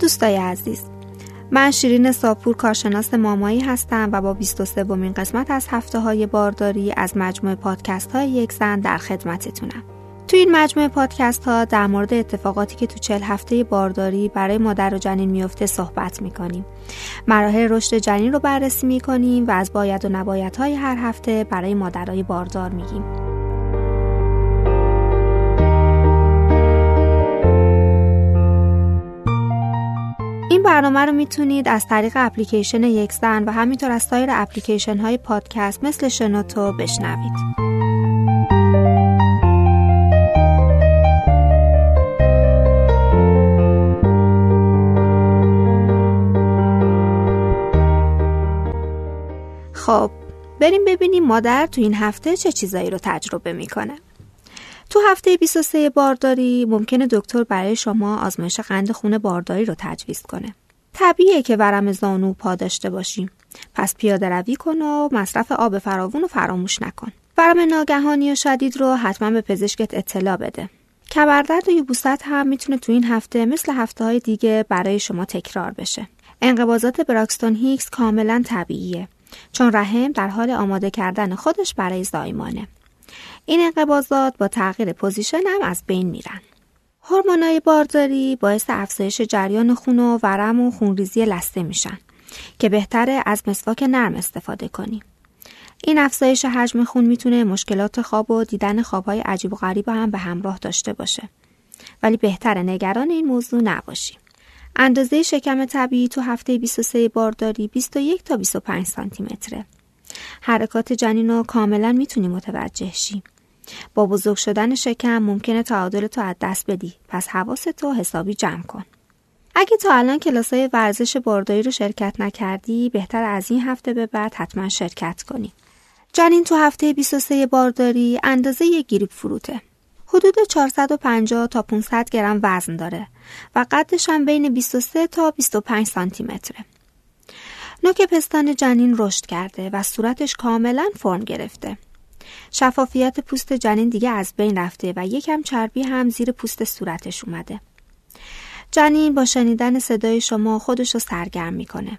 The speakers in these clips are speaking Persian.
دوستای عزیز. من شیرین ساپور کارشناس مامایی هستم و با 23 بومین قسمت از هفته های بارداری از مجموعه پادکست های یک زن در خدمتتونم. تو این مجموعه پادکست ها در مورد اتفاقاتی که تو چل هفته بارداری برای مادر و جنین میفته صحبت می‌کنیم. مراحل رشد جنین رو بررسی می‌کنیم و از باید و نباید های هر هفته برای مادرای باردار میگیم. برنامه رو می‌تونید از طریق اپلیکیشن یکزن و همینطور از سایر اپلیکیشن های پادکست مثل شنوتو بشنوید. خب بریم ببینیم مادر تو این هفته چه چیزایی رو تجربه می‌کنه. تو هفته 23 بارداری ممکنه دکتر برای شما آزمایش قند خون بارداری رو تجویز کنه. طبیعیه که ورم زانو پا داشته باشیم. پس پیاده روی کن و مصرف آب فراوون رو فراموش نکن. ورم ناگهانی و شدید رو حتما به پزشکت اطلاع بده. کمردرد و یبوست هم می‌تونه تو این هفته مثل هفته های دیگه برای شما تکرار بشه. انقباضات Braxton Hicks کاملا طبیعیه چون رحم در حال آماده کردن خودش برای زایمانه. این انقباضات با تغییر position هم از بین میرن. هورمونای بارداری باعث افزایش جریان خون و ورم و خونریزی لسته میشن که بهتره از مسواک نرم استفاده کنیم. این افزایش حجم خون می‌تونه مشکلات خواب و دیدن خوابهای عجیب و غریب هم به همراه داشته باشه. ولی بهتره نگران این موضوع نباشیم. اندازه شکم طبیعی تو هفته 23 بارداری 21 تا 25 سانتی متره. حرکات جنین رو کاملا می‌تونی متوجه شی. با بزرگ شدن شکم ممکنه تعادل تو از دست بدی پس حواستو حسابی جمع کن. اگه تا الان کلاسای ورزش بارداری رو شرکت نکردی بهتر از این هفته به بعد حتما شرکت کنی. جنین تو هفته 23 بارداری اندازه یک گریپ فروته. حدود 450 تا 500 گرم وزن داره و قدش هم بین 23 تا 25 سانتی متره. نوک پستان جنین رشد کرده و صورتش کاملا فرم گرفته. شفافیت پوست جنین دیگه از بین رفته و یکم چربی هم زیر پوست صورتش اومده. جنین با شنیدن صدای شما خودش رو سرگرم می‌کنه.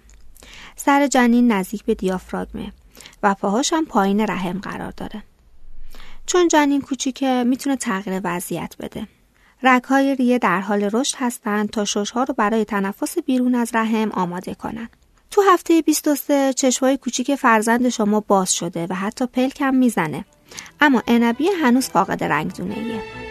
سر جنین نزدیک به دیافراگمه و پاهاش هم پایین رحم قرار داره. چون جنین کوچیکه می‌تونه تغییر وضعیت بده. رگهای ریه در حال رشد هستند تا ششها رو برای تنفس بیرون از رحم آماده کنند. تو هفته 23 چشمای کوچیک فرزند شما باز شده و حتی پلکم می‌زنه اما انبی هنوز فاقد رنگدونه ایه.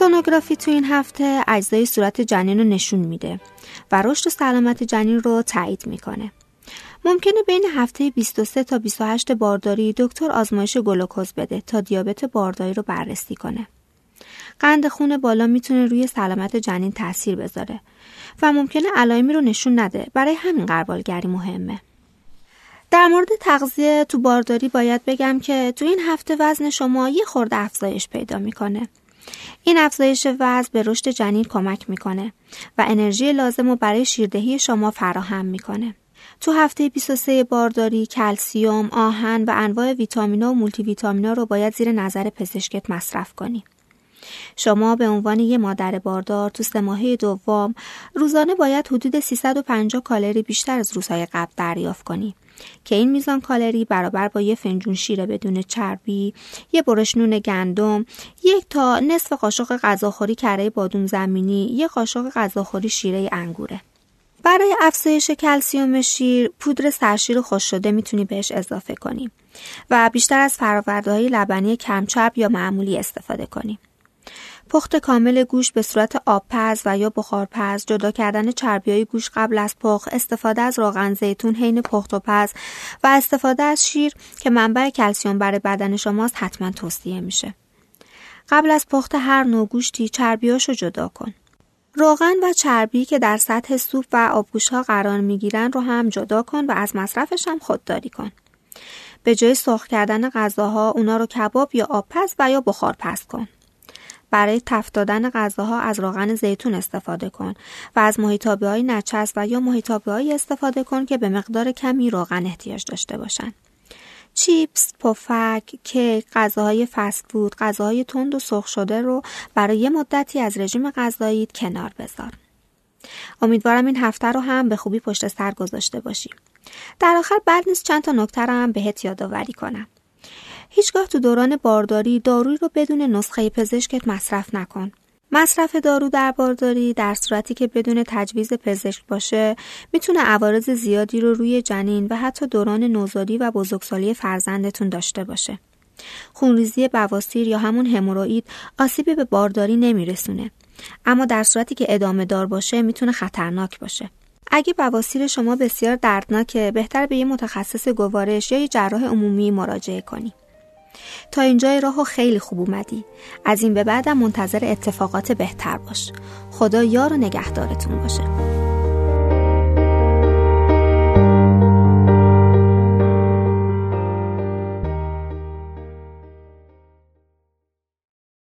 سونوگرافی تو این هفته اجزای صورت جنین رو نشون میده و رشد و سلامت جنین رو تایید می‌کنه. ممکنه بین هفته 23 تا 28 بارداری دکتر آزمایش گلوکوز بده تا دیابت بارداری رو بررسی کنه. قند خون بالا می‌تونه روی سلامت جنین تاثیر بذاره و ممکنه علائمی رو نشون نده برای همین قربالگری مهمه. در مورد تغذیه تو بارداری باید بگم که تو این هفته وزن شما یه خورده افزایش پیدا می‌کنه این افزایش وزن به رشد جنین کمک می‌کنه و انرژی لازم رو برای شیردهی شما فراهم می‌کنه. تو هفته 23 بارداری کلسیوم، آهن و انواع ویتامینا و مولتی ویتامینا رو باید زیر نظر پزشکت مصرف کنی. شما به عنوان یه مادر باردار تو سه ماهه دوم روزانه باید حدود 350 کالری بیشتر از روزهای قبل دریافت کنی که این میزان کالری برابر با یه فنجون شیر بدون چربی، یه برش نون گندم، یک تا نصف قاشق غذاخوری کره بادوم زمینی، یه قاشق غذاخوری شیره انگوره. برای افزایش کلسیوم شیر پودر سرشیر خوش شده می‌تونی بهش اضافه کنی و بیشتر از فراورده های لبنی کمچپ یا معمولی استفاده کنی. پخت کامل گوشت به صورت آبپز و یا بخارپز جدا کردن چربی های گوشت قبل از پخت استفاده از روغن زیتون حین پخت و پز و استفاده از شیر که منبع کلسیوم برای بدن شماست حتما توصیه میشه. قبل از پخت هر نوع گوشتی چربیاشو جدا کن. روغن و چربی که در سطح سوپ و آبگوش ها قرار می گیرن رو هم جدا کن و از مصرفش هم خودداری کن. به جای سرخ کردن غذاها اونا رو کباب یا آبپز و یا بخار پس کن. برای تفت دادن غذاها از روغن زیتون استفاده کن و از محیطابی های نچس و یا محیطابی استفاده کن که به مقدار کمی روغن احتیاج داشته باشند. چیپس، پفک، کیک، غذاهای فست فود، غذاهای تند و سرخ شده رو برای یه مدتی از رژیم غذایی کنار بذار. امیدوارم این هفته رو هم به خوبی پشت سر گذاشته باشی. در آخر بعد نیست چند تا نکته رو هم بهت یادآوری کنم. هیچگاه تو دوران بارداری دارویی رو بدون نسخه پزشکت مصرف نکن. مصرف دارو در بارداری در صورتی که بدون تجویز پزشک باشه می‌تونه عوارض زیادی رو روی جنین و حتی دوران نوزادی و بزرگسالی فرزندتون داشته باشه. خونریزی بواسیر یا همون هموروئید آسیبی به بارداری نمیرسونه. اما در صورتی که ادامه دار باشه می‌تونه خطرناک باشه. اگه بواسیر شما بسیار دردناکه بهتر به یه متخصص گوارش یا یه جراح عمومی مراجعه کنی. تا اینجای راهو خیلی خوب اومدی. از این به بعدم منتظر اتفاقات بهتر باش. خدا یار و نگهدارتون باشه.